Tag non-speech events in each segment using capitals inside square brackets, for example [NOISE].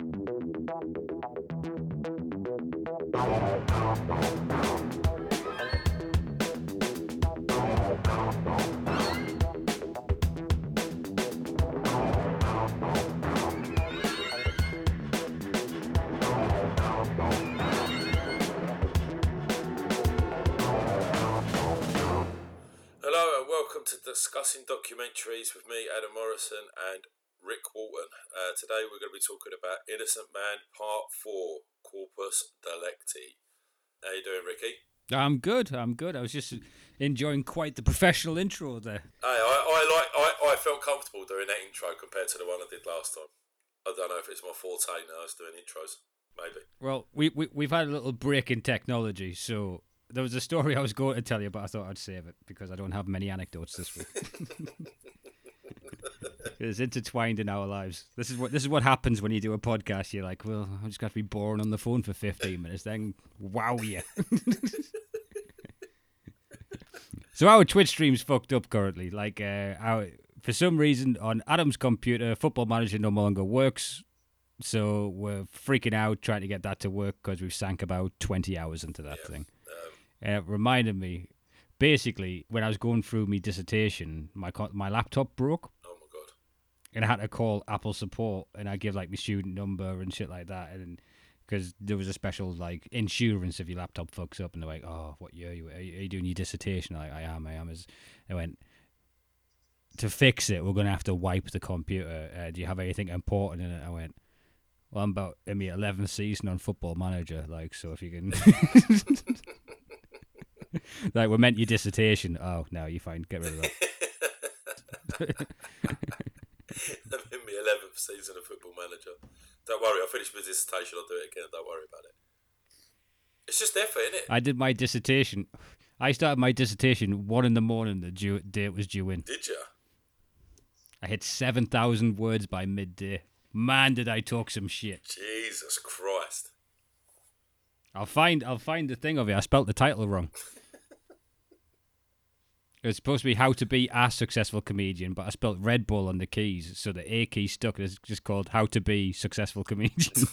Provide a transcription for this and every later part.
Hello and welcome to discussing documentaries with me, Adam Morrison, and Rick Walton. Uh, today we're going to be talking about Innocent Man Part Four, Corpus Delicti. How you doing, Ricky? I'm good. I'm good. I was just enjoying quite the professional intro there. Hey, I, I like I, I felt comfortable doing that intro compared to the one I did last time. I don't know if it's my forte now. I was doing intros, maybe. Well, we, we we've had a little break in technology, so there was a story I was going to tell you, but I thought I'd save it because I don't have many anecdotes this week. [LAUGHS] [LAUGHS] it's intertwined in our lives. This is what this is what happens when you do a podcast. You're like, well, I'm just going to be boring on the phone for 15 minutes. Then, wow, you. [LAUGHS] so our Twitch stream's fucked up currently. Like, uh, our for some reason on Adam's computer, Football Manager no longer works. So we're freaking out trying to get that to work because we've sank about 20 hours into that thing. And it reminded me, basically, when I was going through my dissertation, my my laptop broke. And I had to call Apple support, and I give like my student number and shit like that, and because there was a special like insurance if your laptop fucks up, and they're like, "Oh, what year are you? Are you, are you doing your dissertation?" I'm like, I am, I am. As I went to fix it, we're gonna have to wipe the computer. Uh, do you have anything important in it? I went. Well, I'm about in my 11th season on Football Manager, like, so if you can. [LAUGHS] like, we meant your dissertation. Oh, no, you're fine. Get rid of that. [LAUGHS] [LAUGHS] I'm in my eleventh season of Football Manager. Don't worry, I'll finish my dissertation. I'll do it again. Don't worry about it. It's just effort, isn't it? I did my dissertation. I started my dissertation one in the morning. The due, date was due in. Did you? I hit seven thousand words by midday. Man, did I talk some shit! Jesus Christ. I'll find. I'll find the thing of it. I spelt the title wrong. [LAUGHS] It was supposed to be how to be a successful comedian, but I spelt Red Bull on the keys, so the A key stuck. And It's just called how to be successful comedian. [LAUGHS]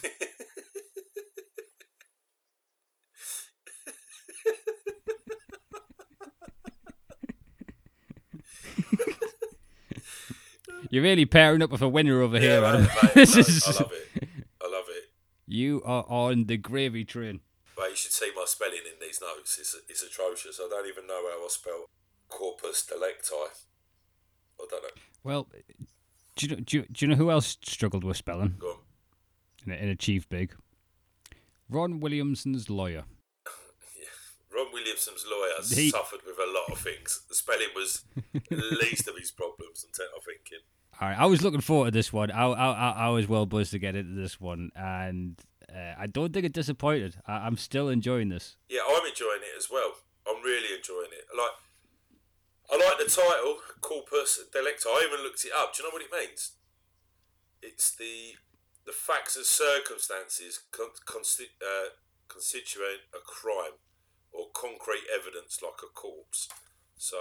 You're really pairing up with a winner over here, Yeah, Adam. mate, mate, [LAUGHS] this mate, is I love it. I love it. you are on the gravy train. But you should see my spelling in these notes. It's, it's atrocious. I don't even know how I spell corpus delicti. I don't know. Well, do you know, do you, do you know who else struggled with spelling Go on. and, and achieved big? Ron Williamson's lawyer. [LAUGHS] Ron Williamson's lawyer [LAUGHS] He- suffered with a lot of things. The spelling was [LAUGHS] least of his problems, I'm, thinking. All right, I was looking forward to this one. I, I, I, I was well buzzed to get into this one, and uh, I don't think it disappointed. I, I'm still enjoying this. Yeah, I'm enjoying it as well. I'm really enjoying it. Like, I like the title, Corpus Delicti. I even looked it up. Do you know what it means? It's the the facts and circumstances con- consti- uh, constitute a crime or concrete evidence like a corpse. So,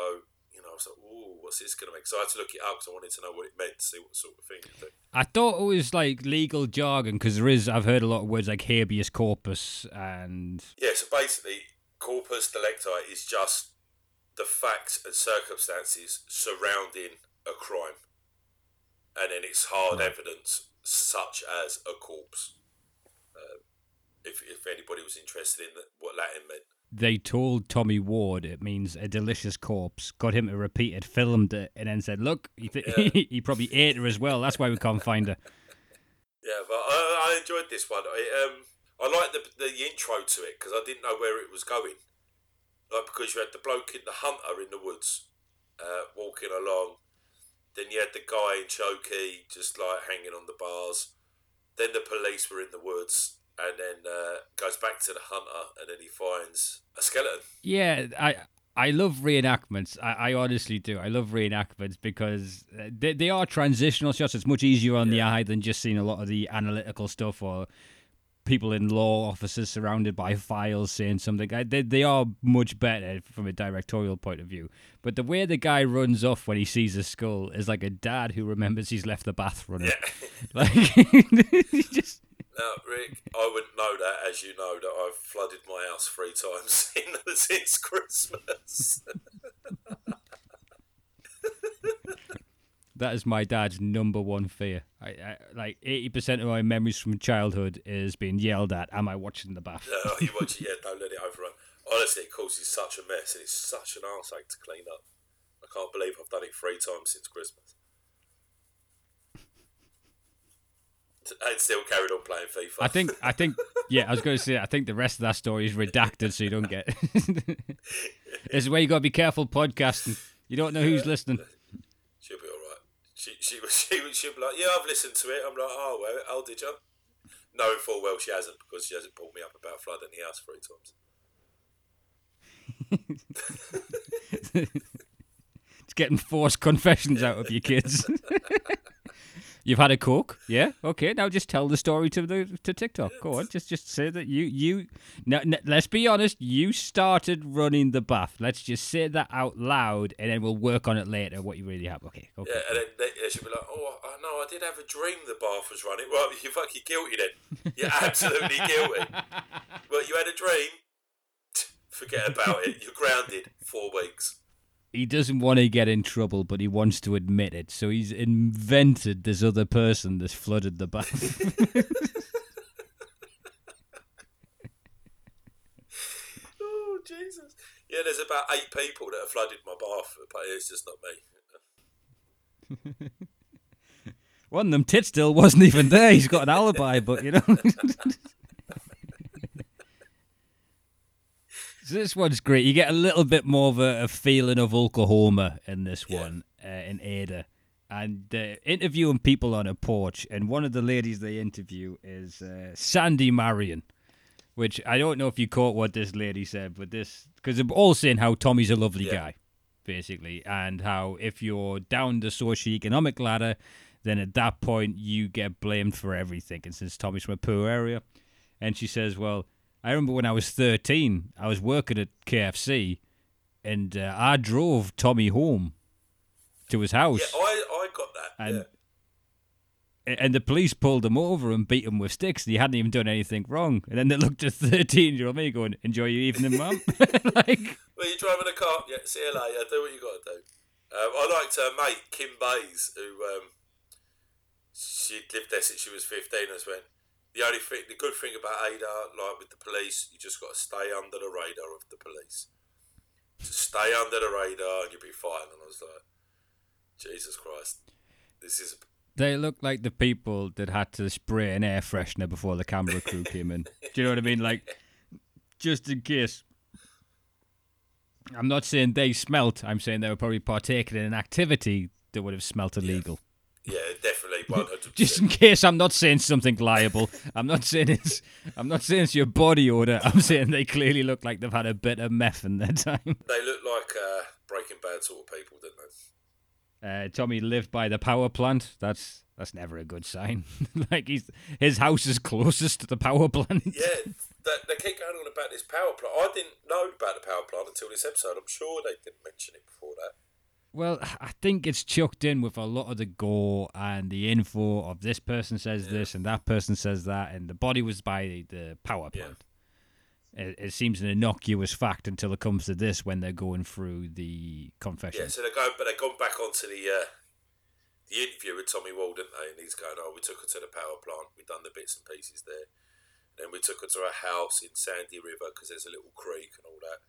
you know, I was like, ooh, what's this going to make? So I had to look it up because I wanted to know what it meant, to see what sort of thing. I thought it was like legal jargon because there is. I've heard a lot of words like habeas corpus and Yeah, so basically, corpus delicti is just the facts and circumstances surrounding a crime, and then it's hard evidence such as a corpse. Uh, if if anybody was interested in what Latin meant, they told Tommy Ward it means a delicious corpse. Got him to repeat it, filmed it, and then said, "Look, he, th- [LAUGHS] he probably ate her as well. That's why we can't find her." yeah, but I, I enjoyed this one. I, um, I liked the the intro to it because I didn't know where it was going. Like because you had the bloke in the hunter in the woods, uh, walking along. Then you had the guy in Chokey just like hanging on the bars. Then the police were in the woods, and then uh, goes back to the hunter, and then he finds a skeleton. Yeah, I I love reenactments. I, I honestly do. I love reenactments because uh, they they are transitional shots. It's much easier on the eye than just seeing a lot of the analytical stuff or people in law offices surrounded by files saying something. I, they they are much better from a directorial point of view. But the way the guy runs off when he sees a skull is like a dad who remembers he's left the bath running. Yeah, [LAUGHS] Like [LAUGHS] he just Now, Rick, I wouldn't know that, as you know, that I've flooded my house three times [LAUGHS] since Christmas. That is my dad's number one fear. I, I like eighty percent of my memories from childhood is being yelled at. Am I watching the bath? No, you watch it, yeah, don't let it overrun. Honestly, it causes such a mess and it's such an arseache to clean up. I can't believe I've done it three times since Christmas. And still carried on playing FIFA. I think. I think. Yeah, I was going to say. I think the rest of that story is redacted, so you don't get. this is where you got to be careful podcasting. You don't know who's listening. She she [LAUGHS] she she'll be like, yeah, I've listened to it. I'm like, oh well, oh did you? Knowing full well she hasn't because she hasn't pulled me up about flooding the house three times. [LAUGHS] It's getting forced confessions out of you kids. [LAUGHS] You've had a coke, yeah? Okay, now just tell the story to the to TikTok. Go on, just just say that you you. Now, n- let's be honest. You started running the bath. Let's just say that out loud, and then we'll work on it later. What you really have. Okay. Okay. Yeah, and then they, yeah, she'll be like, oh I know, I did have a dream the bath was running. Well, [LAUGHS] you're fucking guilty then. You're [LAUGHS] absolutely guilty. Well, you had a dream. Forget about it. You're grounded four weeks. He doesn't want to get in trouble, but he wants to admit it. So he's invented this other person that's flooded the bath. [LAUGHS] Oh Jesus! Yeah, there's about eight people that have flooded my bath, but it's just not me. [LAUGHS] One of them tit still wasn't even there. He's got an alibi, but you know. [LAUGHS] So this one's great. You get a little bit more of a, a feeling of Oklahoma in this Yeah. one, uh, in Ada. And uh, interviewing people on a porch. And one of the ladies they interview is uh, Sandy Marion, which I don't know if you caught what this lady said, but this, because they're all saying how Tommy's a lovely Yeah. guy, basically, and how if you're down the socioeconomic ladder, then at that point you get blamed for everything. And since Tommy's from a poor area, and she says, Well, I remember when I was 13, I was working at KFC and uh, I drove Tommy home to his house. Yeah, I, I got that. And- yeah. and the police pulled him over and beat him with sticks. And he hadn't even done anything wrong. And then they looked at 13 year old me going, Enjoy your evening, mum. [LAUGHS] [LAUGHS] like, Well, you're driving a car. Yeah, see you later. Do what you got to do. Um, I liked her mate, Kim Bays, who um, she'd lived there since she was 15 and went, the only thing, the good thing about Ada, like with the police, you just got to stay under the radar of the police. Just stay under the radar and you'll be fine. And I was like, Jesus Christ. This is they look like the people that had to spray an air freshener before the camera crew came in. Do you know what I mean? Like, just in case. I'm not saying they smelt. I'm saying they were probably partaking in an activity that would have smelt illegal. Yeah, definitely 100%. Just in case I'm not saying something liable. I'm not saying it's. I'm not saying it's your body odor. I'm saying they clearly look like they've had a bit of meth in their time. they look like uh, Breaking Bad sort of people, didn't they? Uh, Tommy lived by the power plant. That's that's never a good sign. [LAUGHS] like he's his house is closest to the power plant. Yeah, they, they keep going on about this power plant. I didn't know about the power plant until this episode. I'm sure they didn't mention it before that. Well, [SIGHS] I think it's chucked in with a lot of the gore and the info of this person says this and that person says that, and the body was by the power Yeah. plant. It, it seems an innocuous fact until it comes to this when they're going through the confession. Yeah, so they're going, but they've gone back onto the uh, the interview with Tommy Ward, didn't they? And he's going, "Oh, we took her to the power plant. We've done the bits and pieces there. And Then we took her to her house in Sandy River because there's a little creek and all that.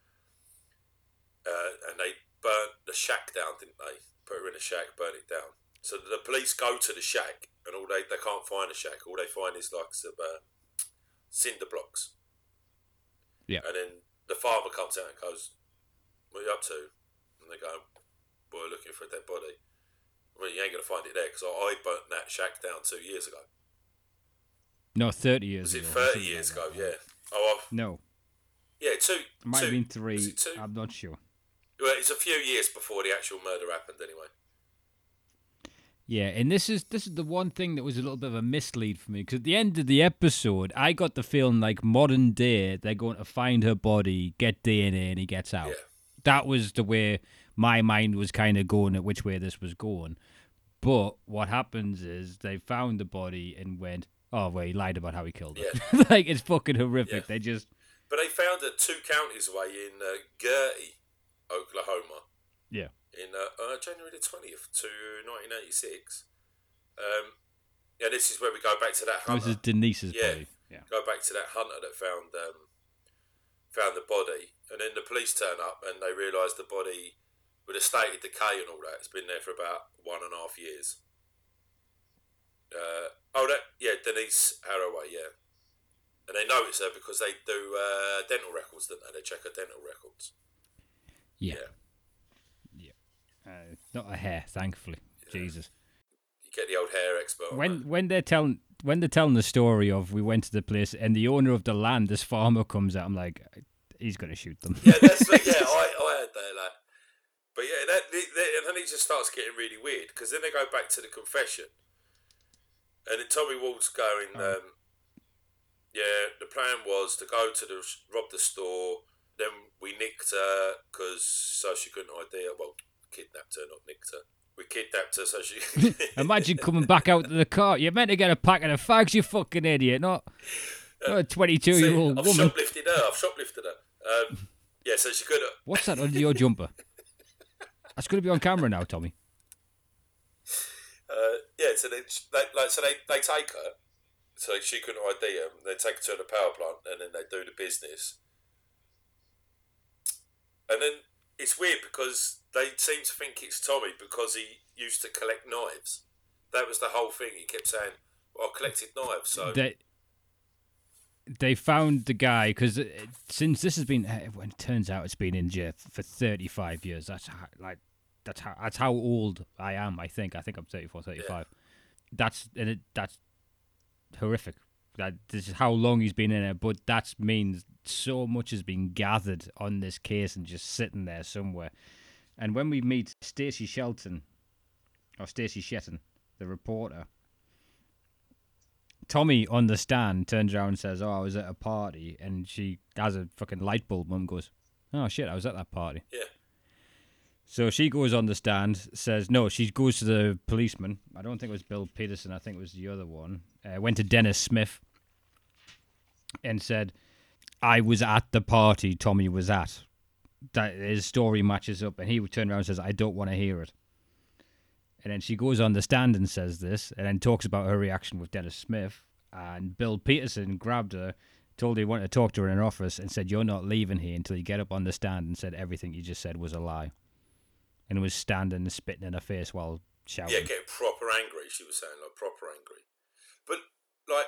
Uh, and they burnt the shack down, didn't they? Put her in a shack, burn it down. So the police go to the shack, and all they they can't find the shack. All they find is like some uh, cinder blocks. Yeah. And then the father comes out and goes, "What are you up to?" And they go, "We're looking for a dead body." Well, you ain't gonna find it there because I, burnt that shack down two years ago. No, 30 years Was it ago. thirty years like ago? Yeah. Oh, I've, No, yeah, two. it might two. have been three. I'm not sure. Well, it's a few years before the actual murder happened, anyway. Yeah, and this is this is the one thing that was a little bit of a mislead for me because at the end of the episode, I got the feeling like modern day they're going to find her body, get DNA, and he gets out. Yeah. That was the way my mind was kind of going at which way this was going. But what happens is they found the body and went, Oh, well, he lied about how he killed her. Yeah. [LAUGHS] like it's fucking horrific. Yeah. They just But they found her two counties away in uh, Gertie, Oklahoma, yeah. in uh, uh, January the 20th to 1986. Um, yeah, this is where we go back to that This is Denise's Yeah. body. Yeah. Go back to that hunter that found um, found the body, and then the police turn up and they realise the body, with a state of decay and all that, it's been there for about one and a half years. Uh, oh, that yeah, Denise Haraway, yeah, and they know it's her because they do uh, dental records, don't they? They check her dental records. Yeah. Yeah. Uh, not a hair, thankfully. Jesus. You get the old hair expert. When that. when they're telling when they're telling the story of we went to the place and the owner of the land, this farmer comes out, I'm like, he's gonna shoot them. Yeah, that's yeah. [LAUGHS] I, I heard that. Like, but yeah, that, the- and then it just starts getting really weird because then they go back to the confession, and then Tommy Ward's going. Oh. Um, yeah, the plan was to go to the rob the store. Then we nicked her because so she couldn't ID her. Well, kidnapped her, not nicked her. We kidnapped her so she. [LAUGHS] Imagine coming back out to the car. You're meant to get a packet of fags, you fucking idiot, not, not a 22 year old woman. I've shoplifted her. I've shoplifted her. Um, yeah, so she could. [LAUGHS] What's that under your jumper? That's going to be on camera now, Tommy. Uh, yeah, so they, they like so they, they take her, so she couldn't ID her. They take her to the power plant, and then they do the business. And then it's weird because they seem to think it's Tommy because he used to collect knives. That was the whole thing. He kept saying, well, "I collected knives." So They, they found the guy because since this has been, eh, when it turns out it's been in jail for 35 years. That's how, like, that's how that's how old I am. I think. I think I'm 34, 35. That's and it, that's horrific. That this is how long he's been in it, but that means so much has been gathered on this case and just sitting there somewhere. And when we meet Stacey Shelton, or Stacey Shetton, the reporter, Tommy on the stand turns around and says, "Oh, I was at a party," and she has a fucking light bulb. Mum goes, "Oh shit, I was at that party." yeah, So she goes on the stand, says no. She goes to the policeman. I don't think it was Bill Peterson. I think it was the other one. Uh, went to Dennis Smith and said, "I was at the party Tommy was at." That his story matches up, and he would turn around and says, "I don't want to hear it." And then she goes on the stand and says this, and then talks about her reaction with Dennis Smith. And Bill Peterson grabbed her, told her he wanted to talk to her in an office, and said, "You're not leaving here until you get up on the stand and said everything you just said was a lie." and was standing and spitting in her face while shouting. yeah, getting proper angry. She was saying like proper angry, but like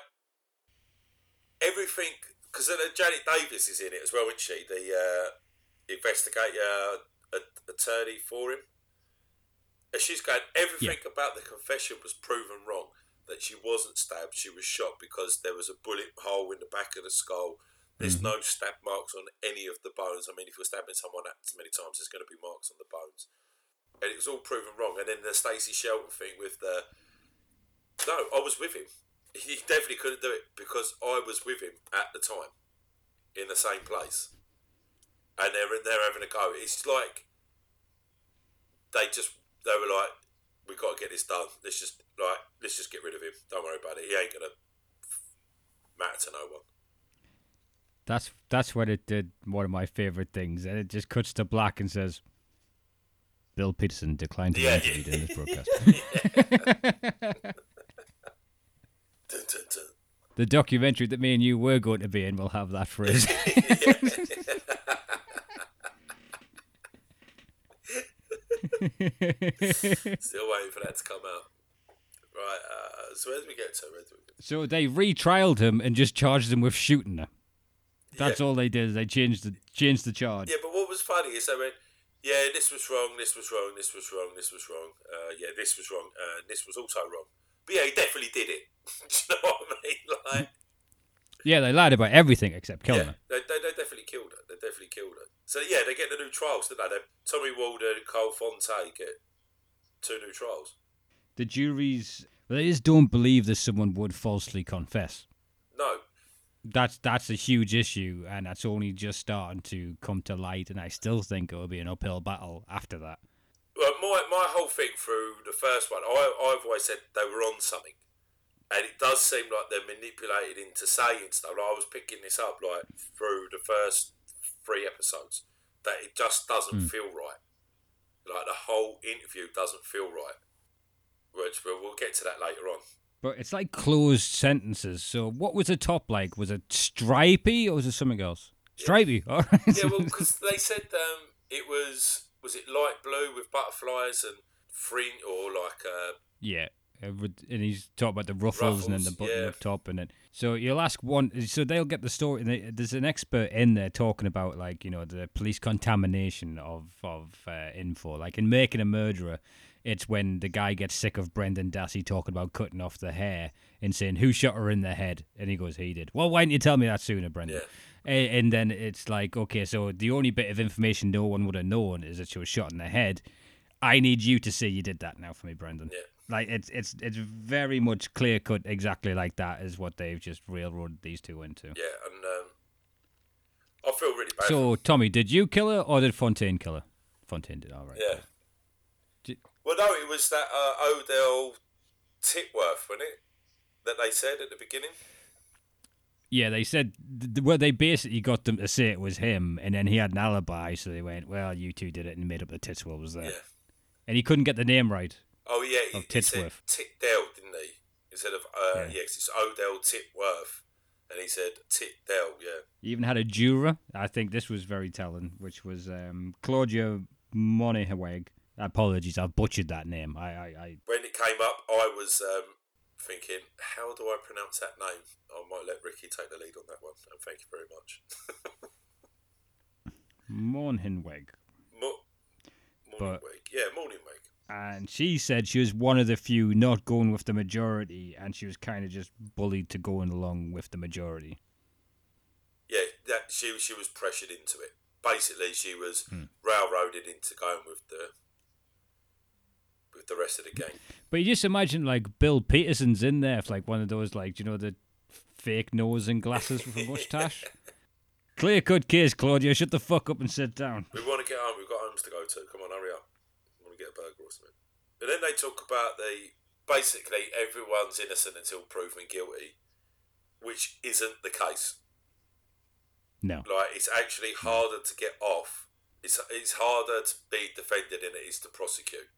everything because then Janet Davis is in it as well, isn't she? The uh, investigator uh, attorney for him. And she's going, everything about the confession was proven wrong. That she wasn't stabbed, she was shot because there was a bullet hole in the back of the skull. There's no stab marks on any of the bones. I mean, if you're stabbing someone that many times, there's going to be marks on the bones. And it was all proven wrong. And then the Stacey Shelton thing with the. No, I was with him. He definitely couldn't do it because I was with him at the time in the same place. And they're, they're having a go. It's like they just they were like, "We got to get this done. Let's just like let's just get rid of him. Don't worry about it. He ain't gonna matter to no one." That's that's when it did one of my favorite things, and it just cuts to black and says, "Bill Peterson declined to Yeah. be interviewed in this broadcast." [LAUGHS] [LAUGHS] Dun, dun. the documentary that me and you were going to be in will have that phrase. [LAUGHS] Still waiting for that to come out. Right. Uh, so where did we get to? Where did we get to? so they retrialed him and just charged him with shooting her. That's Yeah. all they did. They changed the changed the charge. Yeah, but what was funny is they went, "Yeah, this was wrong. This was wrong. This was wrong. This was wrong. Uh, yeah, this was wrong. Uh, this was also wrong." But yeah, he definitely did it. [LAUGHS] Do you know what I mean? Like. Yeah, they lied about everything except killing Yeah, her. they, they, they definitely killed her. They definitely killed her. So yeah, they get the new trials, don't they? They- Tommy Walden and Cole Fonte get two new trials. The juries, they just don't believe that someone would falsely confess. No, that's that's a huge issue, and that's only just starting to come to light. And I still think it will be an uphill battle after that. My my whole thing through the first one, I I've always said they were on something. and it does seem like they're manipulated into saying stuff. Like I was picking this up like through the first three episodes that it just doesn't Mm. feel right. Like the whole interview doesn't feel right. Which we'll, we'll get to that later on. But it's like closed sentences. So what was the top like? Was it stripy or was it something else? Stripy. [LAUGHS] All right. Yeah, well, because they said um, it was was it light blue with butterflies and fringe or like uh, Yeah. uh, And he's talking about the ruffles, and then the button yeah. up top, and then so you'll ask one. So they'll get the story. and they- There's an expert in there talking about like you know the police contamination of of uh, info. Like in making a murderer, it's when the guy gets sick of Brendan Dassey talking about cutting off the hair and saying who shot her in the head, and he goes he did. Well, why didn't you tell me that sooner, Brendan? Yeah. A- And then it's like, okay, so the only bit of information no one would have known is that she was shot in the head. I need you to say you did that now for me, Brendan. Yeah. Like it's it's it's very much clear cut, exactly like that is what they've just railroaded these two into. yeah, and um, I feel really bad. So Tommy, did you kill her or did Fontenot kill her? Fontenot did, all right. yeah. Did- Well, no, it was that uh, Odell Titsworth, wasn't it? That they said at the beginning. Yeah, they said th- well, they basically got them to say it was him, and then he had an alibi, so they went, "Well, you two did it," and made up the Titswell was there, Yeah. and he couldn't get the name right. Oh yeah, he, Of he said Titsworth. Titdale, didn't he? Instead of uh, Yeah. yes, it's Odell Titsworth, and he said Titdale. Yeah, He even had a juror. I think this was very telling, which was um, Claudia Monihaweg. Apologies, I've butchered that name. I, I, I when it came up, I was um, thinking, how do I pronounce that name? I might let Ricky take the lead on that one, and thank you very much. [LAUGHS] Monhinweg. Mo- morning But- yeah, morning week. and she said she was one of the few not going with the majority, and she was kind of just bullied to going along with the majority. Yeah, that she she was pressured into it. Basically, she was Hmm. railroaded into going with the the rest of the game. But you just imagine like Bill Peterson's in there, for like one of those like you know the fake nose and glasses with a [LAUGHS] mustache. Clear cut case, Claudia. Shut the fuck up and sit down. We want to get home. We've got homes to go to. Come on, hurry up. We want to get a burger or something. And then they talk about the basically everyone's innocent until proven guilty, which isn't the case. No. Like it's actually harder to get off. It's it's harder to be defended than it is to prosecute.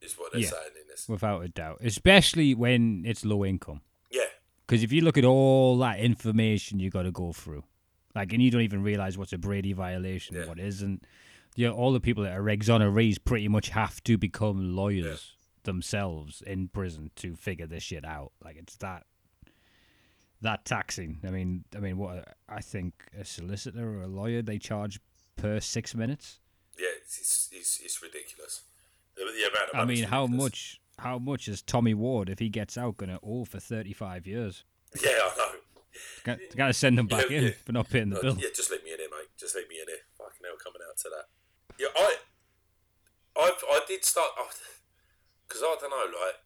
Is what they're Yeah. saying in this. Without a doubt. Especially when it's low income. Yeah, Because if you look at all that information you got to go through, like, and you don't even realize what's a Brady violation, Yeah. what isn't. You know, all the people that are exonerees pretty much have to become lawyers themselves in prison to figure this shit out. Like, it's that that taxing. I mean, I mean, what I think a solicitor or a lawyer they charge per six minutes. yeah, it's it's, it's, it's ridiculous. The, amount of I mean, how ridiculous. much? How much is Tommy Ward if he gets out gonna owe for thirty five years? Yeah, I know. Got, got to send him back Yeah, in yeah. for not paying the bill. Yeah, just leave me in here, mate. Just leave me in here. Fucking hell, coming out to that. Yeah, I, I, I did start because I don't know, like,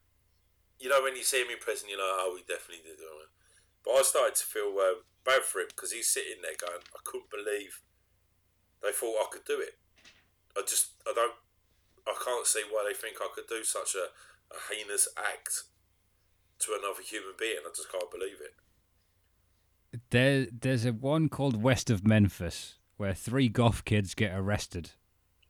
you know, when you see him in prison, you're like, oh, he definitely did it. But I started to feel uh, bad for him because he's sitting there going, I couldn't believe they thought I could do it. I just, I don't, I can't see why they think I could do such a, a heinous act to another human being. I just can't believe it. There, there's a one called West of Memphis where three goth kids get arrested,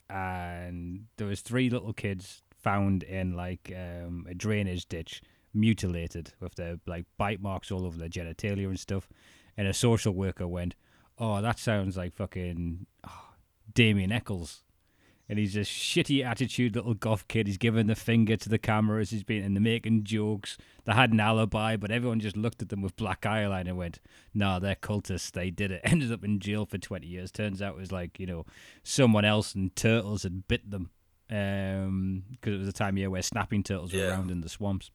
and there was three little kids found in like um, a drainage ditch, mutilated with their like bite marks all over their genitalia and stuff. And a social worker went, "Oh, that sounds like fucking oh, Damien Echols." And he's a shitty attitude little goth kid. He's giving the finger to the cameras. He's been and they're making jokes. They had an alibi, but everyone just looked at them with black eyeliner and went, "No, they're cultists. They did it." [LAUGHS] Ended up in jail for twenty years. Turns out it was like you know someone else and turtles had bit them um, because it was a time of year where snapping turtles were Yeah. around in the swamps.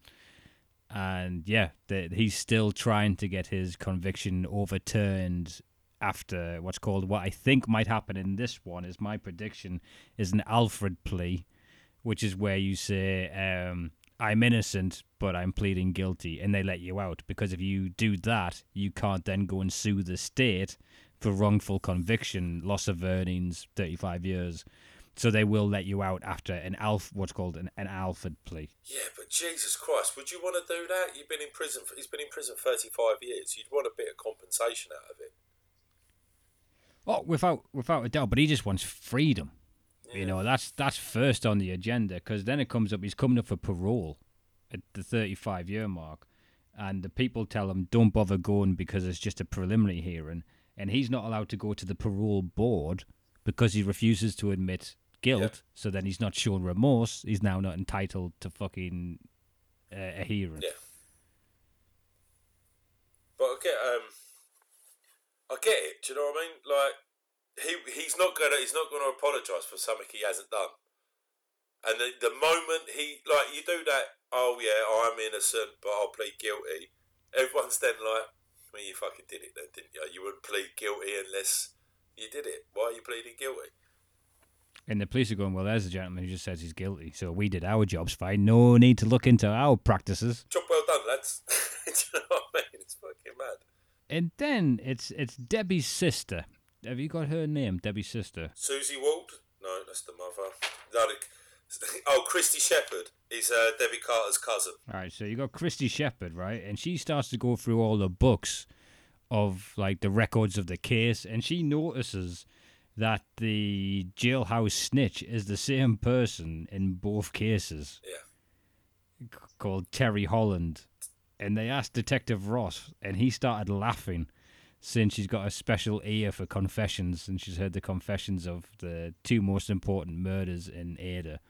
And yeah, the, he's still trying to get his conviction overturned after what's called what I think might happen in this one is my prediction is an Alford plea, which is where you say um, I'm innocent but I'm pleading guilty, and they let you out because if you do that, you can't then go and sue the state for wrongful conviction, loss of earnings, 35 years. So they will let you out after an alf, what's called an, an Alford plea. Yeah, but Jesus Christ, would you want to do that? You've been in prison. For, he's been in prison thirty-five years. You'd want a bit of compensation out of it. Oh, without without a doubt, but he just wants freedom. You know, that's that's first on the agenda because then it comes up. He's coming up for parole at the 35 year mark, and the people tell him don't bother going because it's just a preliminary hearing, and he's not allowed to go to the parole board because he refuses to admit guilt. Yeah. So then he's not shown remorse. He's now not entitled to fucking uh, a hearing. Yeah. But get um, I get it. Do you know what I mean? Like he he's not gonna he's not gonna apologise for something he hasn't done. And the the moment he like you do that, oh yeah, I'm innocent, but I'll plead guilty. Everyone's then like, well, you fucking did it then, didn't you? You wouldn't plead guilty unless you did it. Why are you pleading guilty? And the police are going, well, there's a gentleman who just says he's guilty. So we did our jobs fine. No need to look into our practices. Job well done, lads. [LAUGHS] do you know what I mean? It's fucking mad. And then it's it's Debbie's sister. Have you got her name, Debbie's sister? Susie Wald? No, that's the mother. No, [LAUGHS] oh, Christy Sheppard is uh, Debbie Carter's cousin. All right, so you got Christy Sheppard, right? And she starts to go through all the books of like the records of the case, and she notices that the jailhouse snitch is the same person in both cases, Yeah. c- called Terri Holland. And they asked Detective Ross, and he started laughing since she's got a special ear for confessions and she's heard the confessions of the two most important murders in Ada.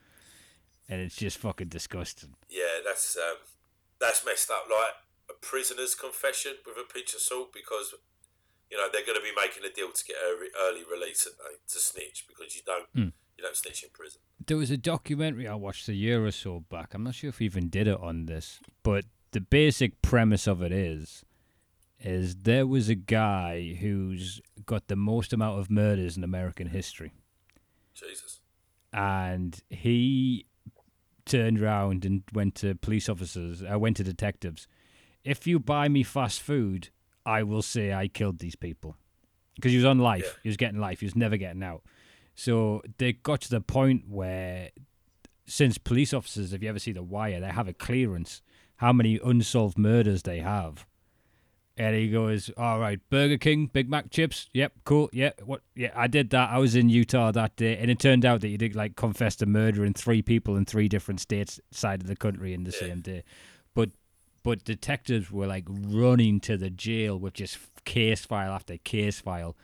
And it's just fucking disgusting. Yeah, that's um, that's messed up. Like a prisoner's confession with a pinch of salt because you know they're going to be making a deal to get early, early release they, to snitch because you don't you don't snitch in prison. There was a documentary I watched a year or so back. I'm not sure if we even did it on this, but the basic premise of it is is there was a guy who's got the most amount of murders in American history. Jesus. and he turned around and went to police officers. I went to detectives. If you buy me fast food, I will say I killed these people because he was on life. Yeah. He was getting life. He was never getting out. So they got to the point where, since police officers, if you ever see The Wire, they have a clearance how many unsolved murders they have. And he goes, "All right, Burger King, Big Mac chips. Yep, cool. Yeah, what? Yeah, I did that. I was in Utah that day, and it turned out that you did like confess to murdering three people in three different states side of the country in the same day. But but detectives were like running to the jail with just case file after case file,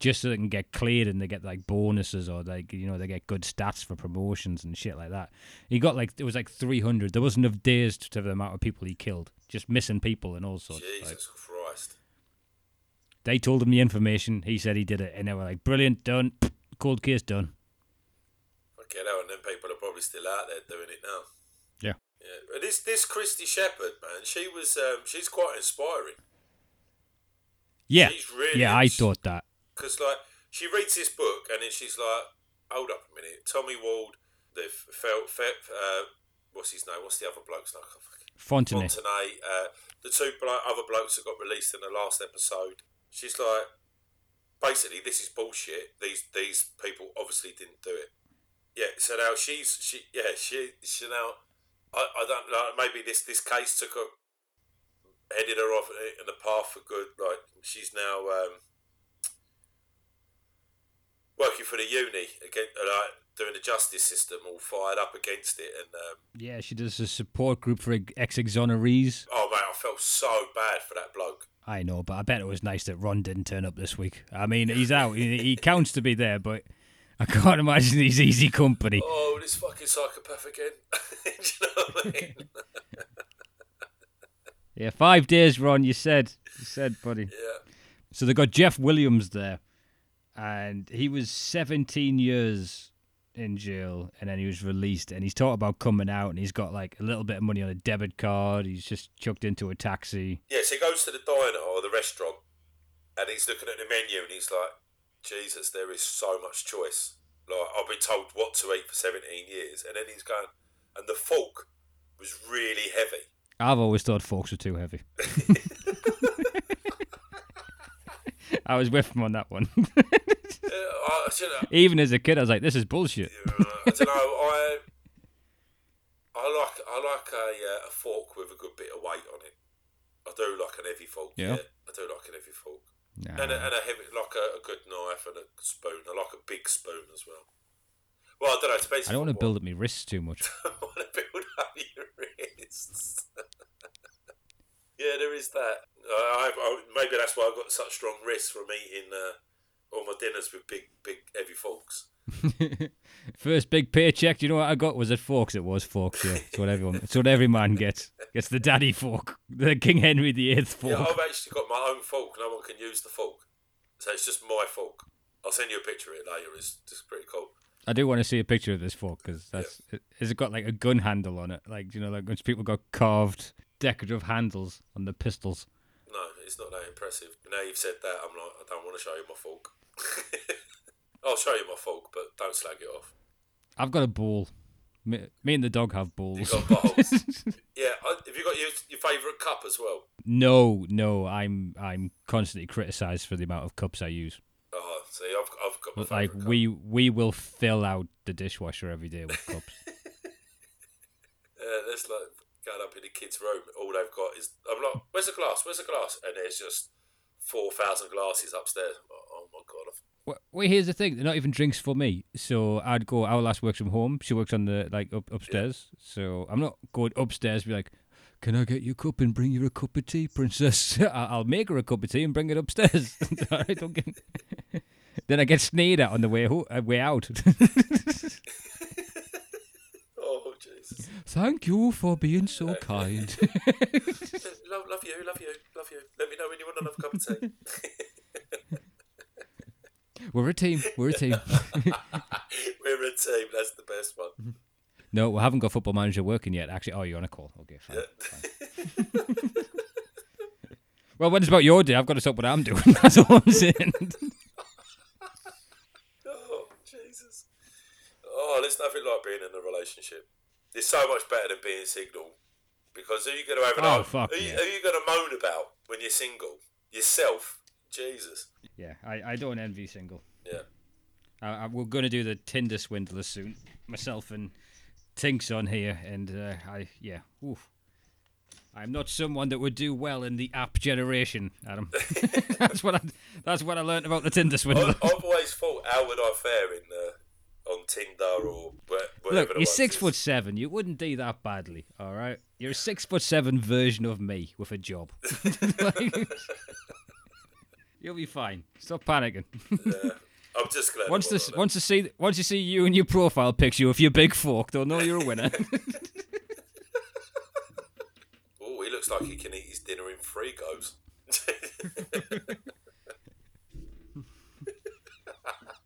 just so they can get cleared and they get like bonuses or like you know they get good stats for promotions and shit like that. He got like it was like three hundred. There wasn't enough days to the amount of people he killed, just missing people and all sorts. like- Jesus Christ. they told him the information. He said he did it, and they were like, "Brilliant, done. Cold case done." Okay, hell, and then people are probably still out there doing it now. Yeah. Yeah, but this this Christy Sheppard, man, she was um, she's quite inspiring. Yeah, She's really yeah, I thought that. Because like she reads this book and then she's like, hold up a minute, Tommy Ward, the felt uh, what's his name? What's the other bloke's name? Fontenot. Fontenot, uh, the two blo- other blokes that got released in the last episode. She's like, basically, this is bullshit. These these people obviously didn't do it. Yeah. So now she's she yeah she she now I, I don't know maybe this this case took her headed her off in the path for good. Like she's now um, working for the uni again, like doing the justice system, all fired up against it, and um, Yeah, she does a support group for ex exonerees. oh man, I felt so bad for that bloke. I know, but I bet it was nice that Ron didn't turn up this week. I mean, he's out. he, he [LAUGHS] counts to be there, but I can't imagine he's easy company. Oh, this fucking psychopath again. [LAUGHS] Do you know what I mean? [LAUGHS] Yeah, five days, Ron. You said, you said, buddy. yeah. So they got Jeff Williams there, and he was 17 years in jail, and then he was released. And he's talked about coming out, and he's got like a little bit of money on a debit card. He's just chucked into a taxi. Yeah, so he goes to the diner or the restaurant and he's looking at the menu and he's like, Jesus, there is so much choice. Like, I've been told what to eat for 17 years. And then he's going, and the fork was really heavy. I've always thought forks were too heavy. [LAUGHS] [LAUGHS] I was with him on that one. Uh, I, you know, Even as a kid, I was like, this is bullshit. uh, I don't know. I I like I like a uh, a fork with a good bit of weight on it. I do like an heavy fork. Yeah? I do like an heavy fork. Nah. And a, and a heavy, like a, a good knife and a spoon. I like a big spoon as well. Well, I don't know. It's basically I don't want to build up my wrists too much. [LAUGHS] I want to build up your wrists. [LAUGHS] yeah, there is that. Uh, I, I, maybe that's why I've got such strong wrists from eating uh, all my dinners with big, big, heavy forks. [LAUGHS] First big paycheck, do you know what I got? Was it forks? It was forks, yeah. It's what everyone it's what every man gets. Gets the daddy fork. [LAUGHS] The King Henry VIII fork. Yeah, I've actually got my own fork. No one can use the fork, so it's just my fork. I'll send you a picture of it later. It's just pretty cool. I do want to see a picture of this fork because that's has it got like a gun handle on it? Like you know, like when people got carved decorative handles on the pistols. No, it's not that impressive. Now you've said that, I'm like, I don't want to show you my fork. [LAUGHS] I'll show you my fork, but don't slag it off. I've got a bowl. Me, me and the dog have You bowls. got bowls. [LAUGHS] yeah, have you got your, your favourite cup as well? no, no, I'm I'm constantly criticised for the amount of cups I use. Oh, see, I've, I've got my But, like cup. we we will fill out the dishwasher every day with cups. [LAUGHS] Yeah, there's like going up in the kids' room. All they've got is I'm like, "Where's the glass? Where's the glass?" And there's just four thousand glasses upstairs. Oh, oh my god! Well, well, here's the thing: they're not even drinks for me. So I'd go. Our last works from home. She works on the like up upstairs. So I'm not going upstairs. Be like, can I get your cup and bring you a cup of tea, princess? [LAUGHS] I'll make her a cup of tea and bring it upstairs. [LAUGHS] I don't get. [LAUGHS] then I get sneered at on the way ho- uh, way out. Jesus! Thank you for being so kind. [LAUGHS] [LAUGHS] love, love you, love you, love you. Let me know when you want another cup of tea. [LAUGHS] We're a team. We're a team. We're a team. That's the best one. Mm-hmm. No, we haven't got football manager working yet. Actually, oh, you're on a call. Okay, fine. fine. well, when it's about your day, I've got to stop what I'm doing. That's all I'm saying. Oh Jesus! Oh, there's nothing like being in a relationship. It's so much better than being single. Because who are you going to have an Oh, fuck, who, yeah. who are you going to moan about when you're single? Yourself. Jesus. yeah, I, I don't envy single. Yeah. I, I, we're going to do the Tinder swindler soon. Myself and Tinks on here, and uh, I yeah, oof. I'm not someone that would do well in the app generation, Adam. [LAUGHS] [LAUGHS] that's what I that's what I learned about the Tinder swindler. I, I've always thought, how would I fare in uh, on Tinder or whatever Look, you're six is? foot seven. You wouldn't do that badly, all right? You're a six foot seven version of me with a job. Like, [LAUGHS] [LAUGHS] you'll be fine. Stop panicking. Yeah. [LAUGHS] I'm just glad. Once this, once you see, once you see you and your profile picture with your big fork, they'll know you're a winner. Oh, he looks like he can eat his dinner in three goes.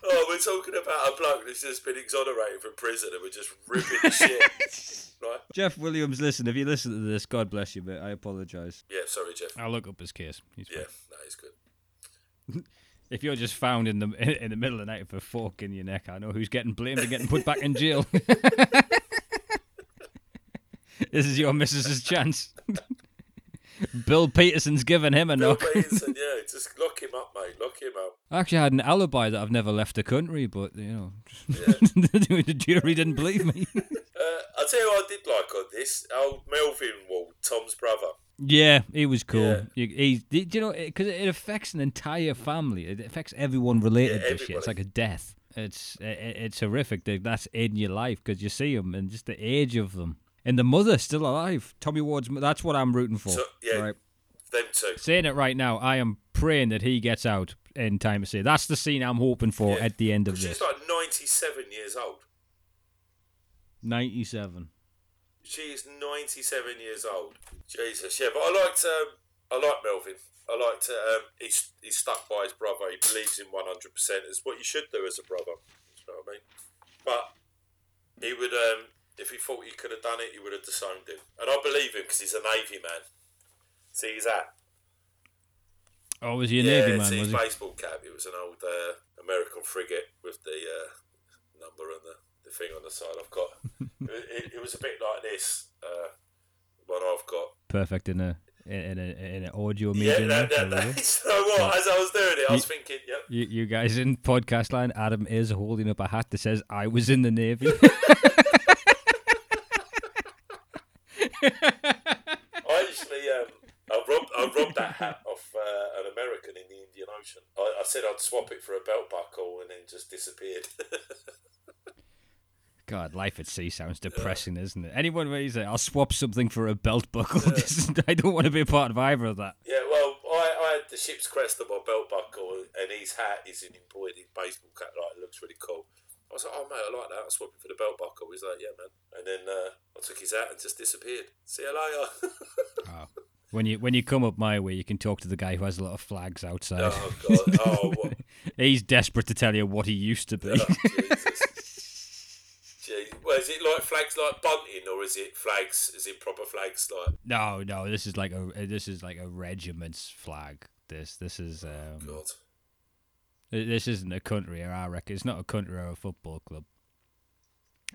Oh, we're talking about a bloke that's just been exonerated from prison and we're just ripping the shit. [LAUGHS] Right? Jeff Williams, listen, if you listen to this, God bless you, but I apologise. Yeah, sorry, Jeff. I'll look up his case. He's fine. Yeah, that is good. [LAUGHS] If you're just found in the [LAUGHS] in the middle of the night with a fork in your neck, I know who's getting blamed and getting put back in jail. this is your missus's chance. Bill Peterson's given him a Bill knock. Peterson, yeah, just lock him up, mate. Lock him up. I actually had an alibi that I've never left the country, but you know, [LAUGHS] the jury didn't believe me. [LAUGHS] Uh, I'll tell you what I did like on this. Old Melvin Ward, Tom's brother. Yeah, he was cool. Yeah. He, he, do you know, because it affects an entire family. It affects everyone related Yeah, to shit. It's like a death. It's it, it's horrific that that's in your life because you see them and just the age of them. And the mother still alive. Tommy Ward's. That's what I'm rooting for. So, yeah. Right. Them too. Saying it right now, I am praying that he gets out in time to say that's the scene I'm hoping for Yeah. at the end of this. She's like 97 years old. Ninety-seven. She is 97 years old. Jesus, yeah. But I liked, um, I like Melvin. I liked, um, he's, he's stuck by his brother. He believes in 100%. It's what you should do as a brother. You know what I mean? But he would, um, if he thought he could have done it, he would have disowned him. And I believe him because he's a Navy man. See he's hat? Oh, was he a yeah, Navy man? his baseball cap. It was an old uh, American frigate with the uh, number and the, the thing on the side. I've got. [LAUGHS] it, it, it was a bit like this. Uh, one I've got. Perfect in a in a in an audio Yeah, medium. that, that, that, you know what? As I was doing it, I was thinking, yep, You, you guys in podcast line, Adam is holding up a hat that says "I was in the navy." [LAUGHS] I actually, um, I robbed, I robbed that hat off uh, an American in the Indian Ocean. I, I said I'd swap it for a belt buckle, and then just disappeared. [LAUGHS] God, life at sea sounds depressing, isn't it? Anyone where you say, "I'll swap something for a belt buckle," [LAUGHS] this, I don't want to be a part of either of that. yeah, well, I, I had the ship's crest on my belt buckle, and his hat is an embroidered baseball cap. Like, it looks really cool. I was like, "Oh mate, I like that." I swapped it for the belt buckle. He's like, "Yeah, man." And then uh, I took his hat and just disappeared. See you later. [LAUGHS] Oh. When you when you come up my way, you can talk to the guy who has a lot of flags outside. oh god. Oh what? [LAUGHS] He's desperate to tell you what he used to be. Oh. Gee. [LAUGHS] Well, is it like flags like bunting, or is it flags? Is it proper flags like? no, no, this is like a this is like a regiment's flag. This this is um, God. this isn't a country or I reckon it's not a country or a football club.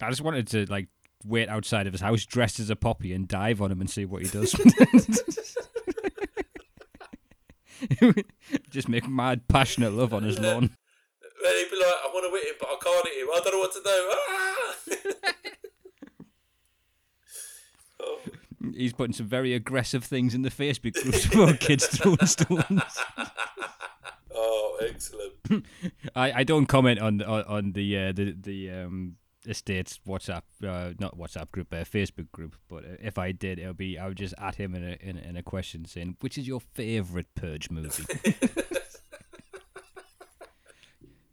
I just wanted to like wait outside of his house dressed as a poppy and dive on him and see what he does. [LAUGHS] just make mad passionate love on his lawn. He'd be like, "I want to hit him, but I can't hit him. I don't know what to do." Ah! [LAUGHS] oh, He's putting some very aggressive things in the Facebook groups about kids throwing stones. [LAUGHS] oh, excellent. I, I don't comment on on, on the uh, the the um estates WhatsApp uh, not WhatsApp group uh, Facebook group, but if I did, it'll be I would just at him in a in, a- in a question saying, "Which is your favorite Purge movie?" [LAUGHS]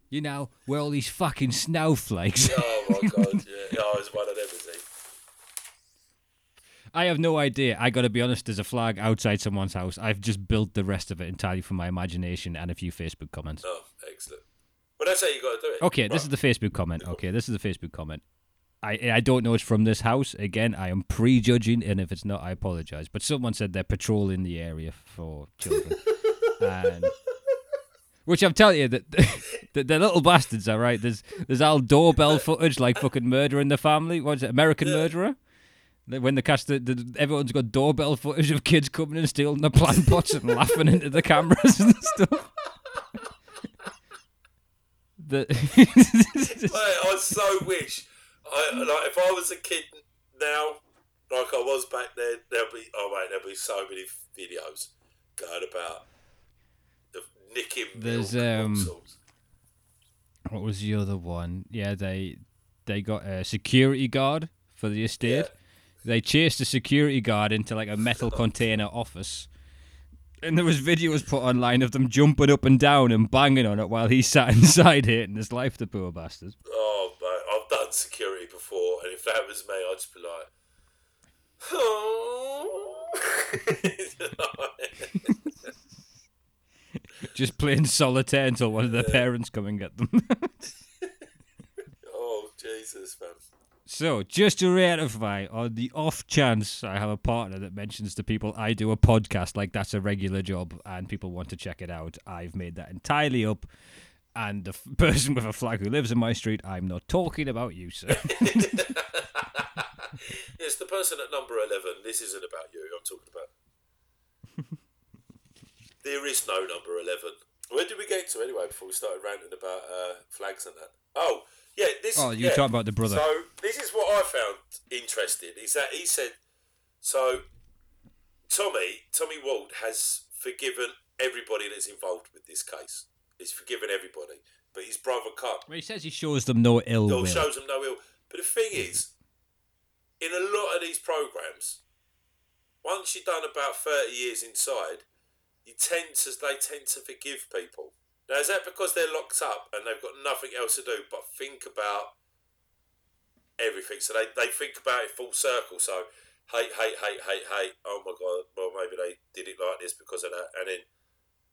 you know, where all these fucking snowflakes. Oh my [LAUGHS] god, yeah. Oh, it's one of them, is he? I have no idea. I got to be honest. There's a flag outside someone's house. I've just built the rest of it entirely from my imagination and a few Facebook comments. Oh, excellent. Well, that's how you got to do it. Okay, this is the Facebook comment. Okay, this is the Facebook comment. I I don't know it's from this house. Again, I am prejudging, and if it's not, I apologize. But someone said they're patrolling the area for children, [LAUGHS] and which I'm telling you that [LAUGHS] the, the little bastards are right. There's there's all doorbell footage like fucking murder in the family. What's it? American murderer. When they catch the, the, everyone's got doorbell footage of kids coming and stealing the plant pots and laughing into the cameras and stuff. The [LAUGHS] Mate, I so wish. I like if I was a kid now, like I was back then. There'll be oh mate, there'll be so many videos going about the nicking There's, um, what was the other one? Yeah, they they got a security guard for the estate. Yeah. They chased a security guard into like a metal [LAUGHS] container office. And there was videos put online of them jumping up and down and banging on it while he sat [LAUGHS] inside hating his life, the poor bastard. Oh mate, I've done security before, and if that was me, I'd just be like, oh. [LAUGHS] Just playing solitaire until one of their parents come and get them. [LAUGHS] oh Jesus, man. So, just to ratify, on the off chance I have a partner that mentions to people I do a podcast like that's a regular job and people want to check it out, I've made that entirely up. And the f- [LAUGHS] person with a flag who lives in my street, I'm not talking about you, sir. [LAUGHS] [LAUGHS] Yes, the person at number 11, this isn't about you, I'm talking about. there is no number 11. Where did we get to anyway before we started ranting about uh, flags and that? Oh, yeah, this oh, you're yeah. talking about the brother. So, this is what I found interesting is that he said, so Tommy, Tommy Ward has forgiven everybody that's involved with this case. He's forgiven everybody, but his brother can't. Well, he says he shows them no ill No, will. shows them no ill. But the thing is, in a lot of these programs, once you've done about thirty years inside, you tend to they tend to forgive people. Now, is that because they're locked up and they've got nothing else to do but think about everything? So they, they think about it full circle. So hate, hate, hate, hate, hate. Oh my god! Well, maybe they did it like this because of that, and then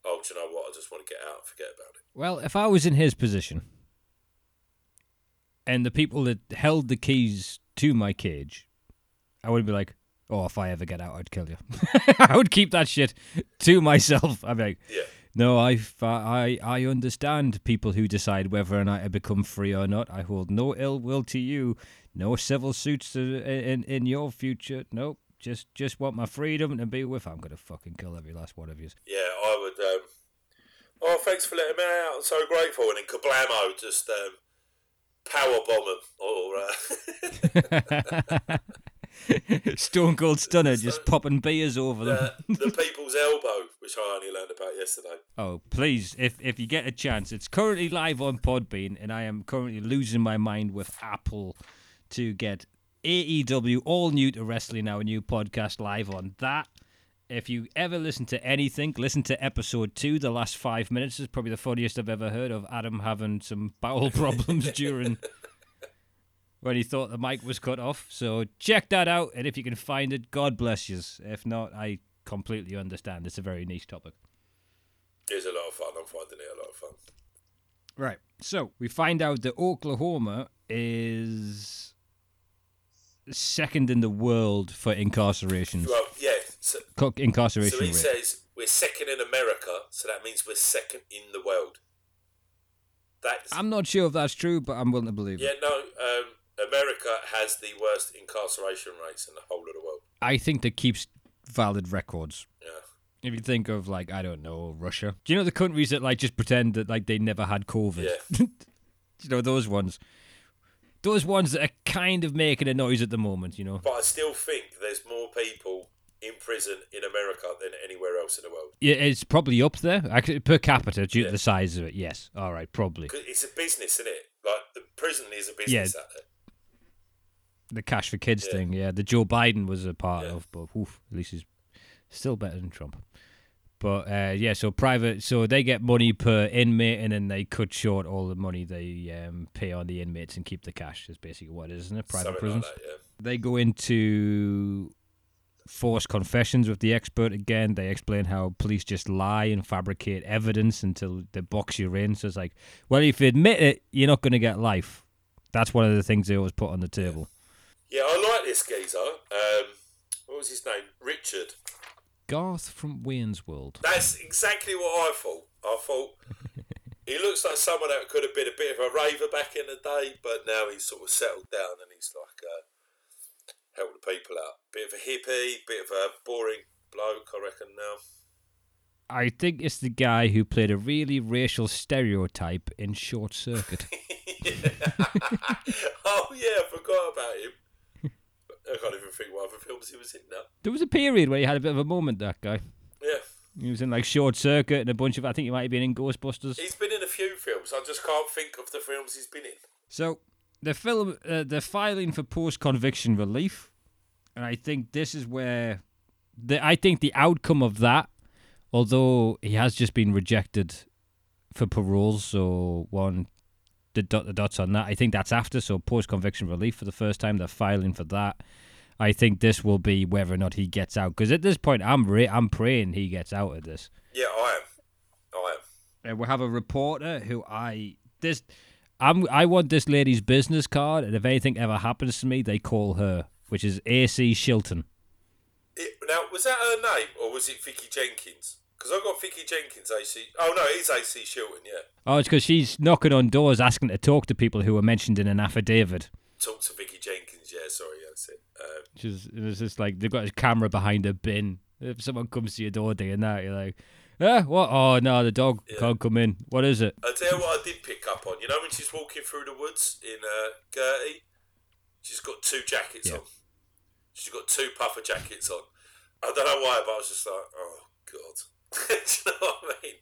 oh, do you know what? I just want to get out and forget about it. Well, if I was in his position and the people that held the keys to my cage, I would be like, oh, if I ever get out, I'd kill you. [LAUGHS] I would keep that shit to myself. I'd be like, Yeah. No, I, I, I understand people who decide whether or not I become free or not. I hold no ill will to you. No civil suits to, in, in your future. Nope. Just, just want my freedom to be with. I'm gonna fucking kill every last one of you. Yeah, I would. Um, Oh, thanks for letting me out. I'm so grateful. And then kablamo, just um, power bomb 'em, or uh, [LAUGHS] [LAUGHS] [LAUGHS] [LAUGHS] Stone Cold Stunner just [LAUGHS] popping beers over them. the, the people's elbow, which I only learned about yesterday. Oh, please, if if you get a chance, it's currently live on Podbean, and I am currently losing my mind with Apple to get AEW all new to wrestling our new podcast live on that. If you ever listen to anything, listen to episode two. The last five minutes is probably the funniest I've ever heard of Adam having some bowel [LAUGHS] problems during when he thought the mic was cut off. So check that out, and if you can find it, God bless you. If not, I completely understand. It's a very niche topic. It's a lot of fun. I'm finding it a lot of fun. Right. So we find out that Oklahoma is second in the world for incarceration. Well, yeah. So, incarceration so he rate. says we're second in America, so that means we're second in the world. That's I'm not sure if that's true, but I'm willing to believe yeah. it. No, um, America has the worst incarceration rates in the whole of the world. I think that keeps valid records. Yeah. If you think of like I don't know Russia, do you know the countries that like just pretend that like they never had COVID? Yeah. [LAUGHS] you know those ones, those ones that are kind of making a noise at the moment. You know, But I still think there's more people in prison in America than anywhere else in the world. yeah, it's probably up there actually per capita due Yeah. to the size of it. Yes, All right, probably. it's a business, isn't it? Like the prison is a business out there. The cash for kids Yeah. thing. Yeah, the Joe Biden was a part Yeah. of, but oof, at least he's still better than Trump. But uh, yeah, so private, so they get money per inmate, and then they cut short all the money they um, pay on the inmates and keep the cash. Is basically what it is, isn't it? Private Something prisons. like that, yeah. They go into forced confessions with the expert again. They explain how police just lie and fabricate evidence until they box you in. So it's like, well, if you admit it, you're not going to get life. That's one of the things they always put on the table. Yeah, I like this geezer. Um, what was his name? Richard. Garth from Wayne's World. That's exactly what I thought. I thought [LAUGHS] he looks like someone that could have been a bit of a raver back in the day, but now he's sort of settled down and he's like uh, helping the people out. Bit of a hippie, bit of a boring bloke, I reckon now. I think it's the guy who played a really racial stereotype in Short Circuit. [LAUGHS] [LAUGHS] oh yeah, I forgot about him. I can't even think what other films he was in now. there was a period where he had a bit of a moment, that guy. Yeah, He was in like Short Circuit and a bunch of, I think he might have been in Ghostbusters. he's been in a few films. I just can't think of the films he's been in. So the film, uh, they're filing for post-conviction relief, and I think this is where the I think the outcome of that, although he has just been rejected for parole, so one the dot the dots on that. I think that's after so post-conviction relief for the first time. They're filing for that. I think this will be whether or not he gets out because at this point I'm re- I'm praying he gets out of this. Yeah, I am. I am. And we have a reporter who I this I'm I want this lady's business card, and if anything ever happens to me, they call her, which is AC Shilton. It, now, was that her name or was it Vicky Jenkins? Because I've got Vicky Jenkins, AC. Oh no, it is AC Shilton. Yeah, Oh, it's because she's knocking on doors asking to talk to people who were mentioned in an affidavit. talk to Vicky Jenkins. Yeah, sorry, that's it. Um, is it's just like they've got a camera behind a bin. If someone comes to your door doing that, you're like, eh, what? Oh no, the dog can't come in. What is it? I tell you what, I did pick up on. You know when she's walking through the woods in uh, Gerty, she's got two jackets Yeah. on. She's got two puffer jackets on. I don't know why, but I was just like, oh god. [LAUGHS] Do you know what I mean?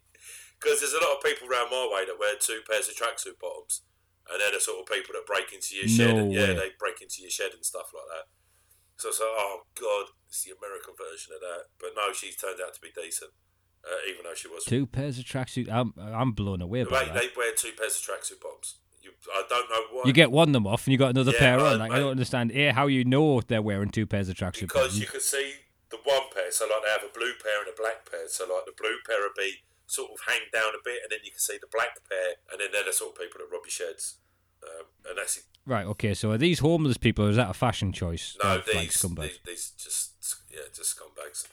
Because there's a lot of people around my way that wear two pairs of tracksuit bottoms, and they're the sort of people that break into your shed. No and, yeah, way. they break into your shed and stuff like that. So it's like, oh god, it's the American version of that. But no, she's turned out to be decent, uh, even though she was. Two pairs of tracksuit. I'm I'm blown away by Mate, that. they wear two pairs of tracksuit bottoms. You, I don't know why. You get one of them off, and you got another Yeah, pair on. Like I, I- don't understand a how you know they're wearing two pairs of tracksuit. because bottoms. you could see the one pair. So like they have a blue pair and a black pair. So like the blue pair would be sort of hang down a bit, and then you can see the black pair, and then they're the sort of people that rob your sheds. Um, and that's it. Right. Okay. So are these homeless people? Or is that a fashion choice? no, of, like, these, scumbags? these these just yeah just scumbags.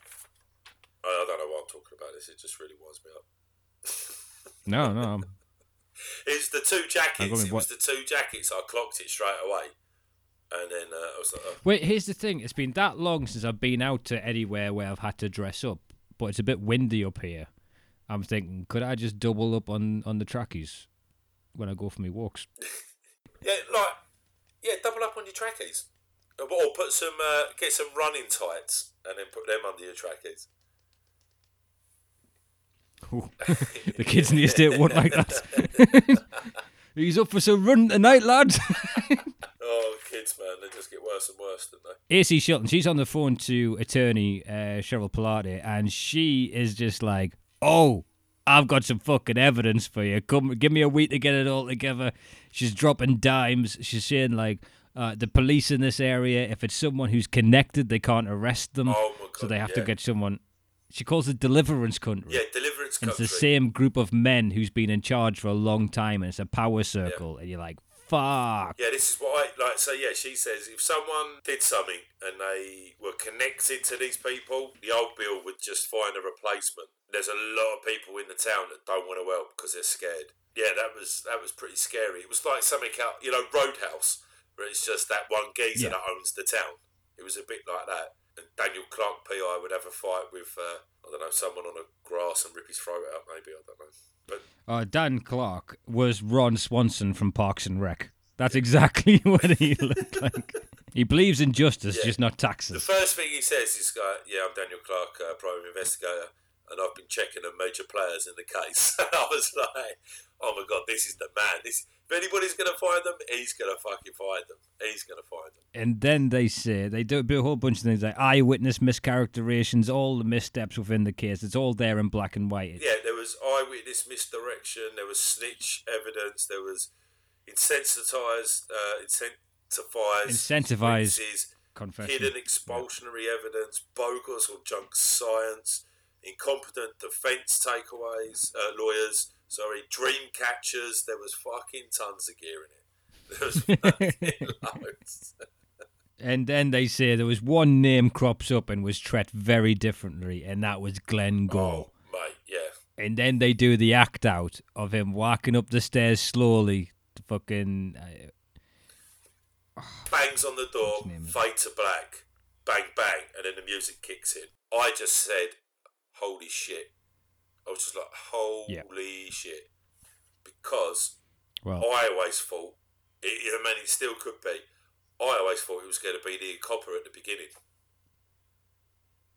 I, I don't know why I'm talking about this. It just really winds me up. [LAUGHS] No, no. It's the two jackets. It was the two jackets. I clocked it straight away, and then uh, I was like, oh, Wait. Here's the thing. It's been that long since I've been out to anywhere where I've had to dress up, but it's a bit windy up here. I'm thinking, could I just double up on on the trackies when I go for my walks? [LAUGHS] Yeah, like yeah, double up on your trackies, or or put some uh, get some running tights and then put them under your trackies. [LAUGHS] The kids in the estate won't like that. He's up for some run tonight, lads. [LAUGHS] Kids, man, they just get worse and worse, don't they? AC Shilton, she's on the phone to attorney uh, Cheryl Pilate, and she is just like, "Oh, I've got some fucking evidence for you. Come, give me a week to get it all together." She's dropping dimes. She's saying like, uh, "The police in this area, if it's someone who's connected, they can't arrest them, Oh my god, so they have yeah. to get someone." She calls it deliverance country. yeah, deliverance And it's the same group of men who's been in charge for a long time, and it's a power circle, and you're like, "Fuck." Yeah, this is what I like. So yeah, she says if someone did something and they were connected to these people, the old bill would just find a replacement. There's a lot of people in the town that don't want to help because they're scared. Yeah, that was that was pretty scary. It was like something out, you know, Roadhouse, where it's just that one geezer Yeah. that owns the town. It was a bit like that. Daniel Clark, PI, would have a fight with uh, I don't know someone on a grass and rip his throat out. Maybe I don't know. But Uh, Dan Clark was Ron Swanson from Parks and Rec. That's exactly [LAUGHS] what he looked like. He believes in justice, Yeah. just not taxes. The first thing he says is, uh, "Yeah, I'm Daniel Clark, uh, private investigator, and I've been checking the major players in the case." [LAUGHS] I was like, "Oh my god, this is the man! This if anybody's gonna find them, he's gonna fucking find them. He's gonna find them." And then they say they do a whole bunch of things like eyewitness mischaracterizations, all the missteps within the case. It's all there in black and white. Yeah, there was eyewitness misdirection. There was snitch evidence. There was insensitized, uh, incentivized, Incentivized Confession. hidden expulsionary evidence, bogus or junk science, incompetent defence takeaways, uh, lawyers, sorry, dream catchers. There was fucking tons of gear in it. [LAUGHS] There was fucking [LAUGHS] loads. And then they say there was one name crops up and was treated very differently, and that was Glenn Gore. Oh, mate, yeah. And then they do the act out of him walking up the stairs slowly. Fucking uh, Bangs on the door, fade to black, bang, bang, and then the music kicks in. I just said, holy shit. I was just like, holy Yeah. shit. Because well, I always thought, it, I mean, it still could be. I always thought it was going to be the copper at the beginning.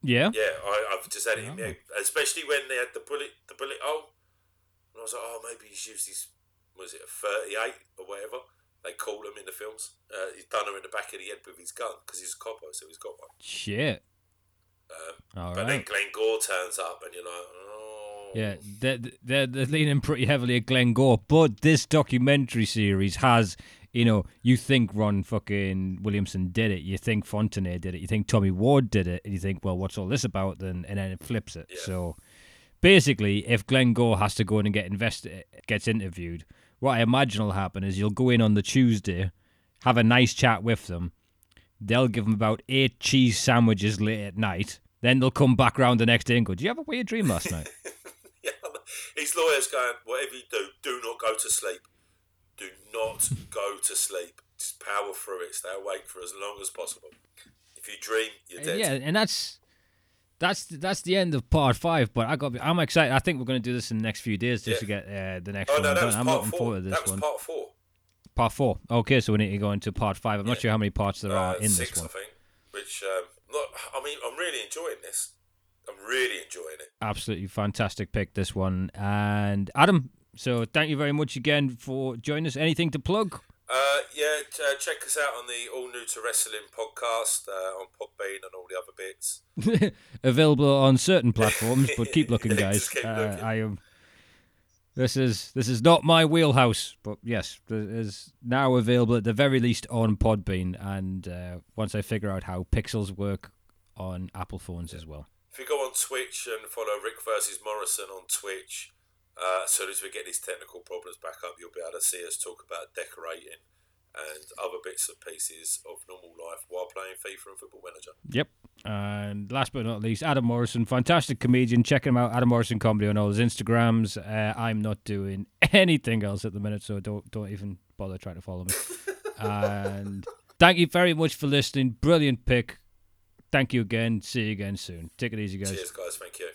yeah. Yeah, I, I've just had it in there, especially when they had the bullet, the bullet hole. And I was like, oh, maybe he's used his, was it a thirty-eight or whatever they call them in the films? Uh, he's done her in the back of the head with his gun because he's a copper, so he's got one. Shit. Um, but then right. Glenn Gore turns up, and you're like, oh, Yeah, they're, they're, they're leaning pretty heavily at Glenn Gore, but this documentary series has, you know, you think Ron fucking Williamson did it, you think Fontenot did it, you think Tommy Ward did it, and you think, well, what's all this about? Then and then it flips it. Yeah. So basically, if Glenn Gore has to go in and get invest- gets interviewed, what I imagine will happen is you'll go in on the Tuesday, have a nice chat with them. They'll give him about eight cheese sandwiches late at night. Then they'll come back round the next day and go, "Do you have a weird dream last night?" [LAUGHS] Yeah, his lawyer's going, whatever you do, do not go to sleep. Do not go to sleep. Just power through it. Stay awake for as long as possible. If you dream, you're dead. Yeah, and that's that's that's the end of part five. But I got I'm excited. I think we're going to do this in the next few days just to get uh, the next Oh one no, that was I'm part looking four. forward to this that was one. part four. Part four. Okay, so we need to go into part five. I'm not sure how many parts there are Uh, in six, this one. I think. Which, um, not, I mean, I'm really enjoying this. I'm really enjoying it. Absolutely fantastic pick this one. And Adam, so thank you very much again for joining us. Anything to plug? Uh, yeah, uh, check us out on the All New to Wrestling podcast uh, on Podbean and all the other bits. [LAUGHS] Available on certain platforms, but keep [LAUGHS] looking, guys. Keep Uh, looking. I am. This is this is not my wheelhouse, but yes, it is now available at the very least on Podbean, and uh, once I figure out how pixels work on Apple phones as well. If you go on Twitch and follow Rick versus Morrison on Twitch, uh, as soon as we get these technical problems back up, you'll be able to see us talk about decorating and other bits and pieces of normal life while playing FIFA and Football Manager. Yep. And last but not least, Adam Morrison, fantastic comedian. Check him out, Adam Morrison comedy on all his Instagrams. Uh, I'm not doing [LAUGHS] anything else at the minute, so don't don't even bother trying to follow me. [LAUGHS] and thank you very much for listening. Brilliant pick. Thank you again. See you again soon. Take it easy, guys. Cheers, guys. Thank you.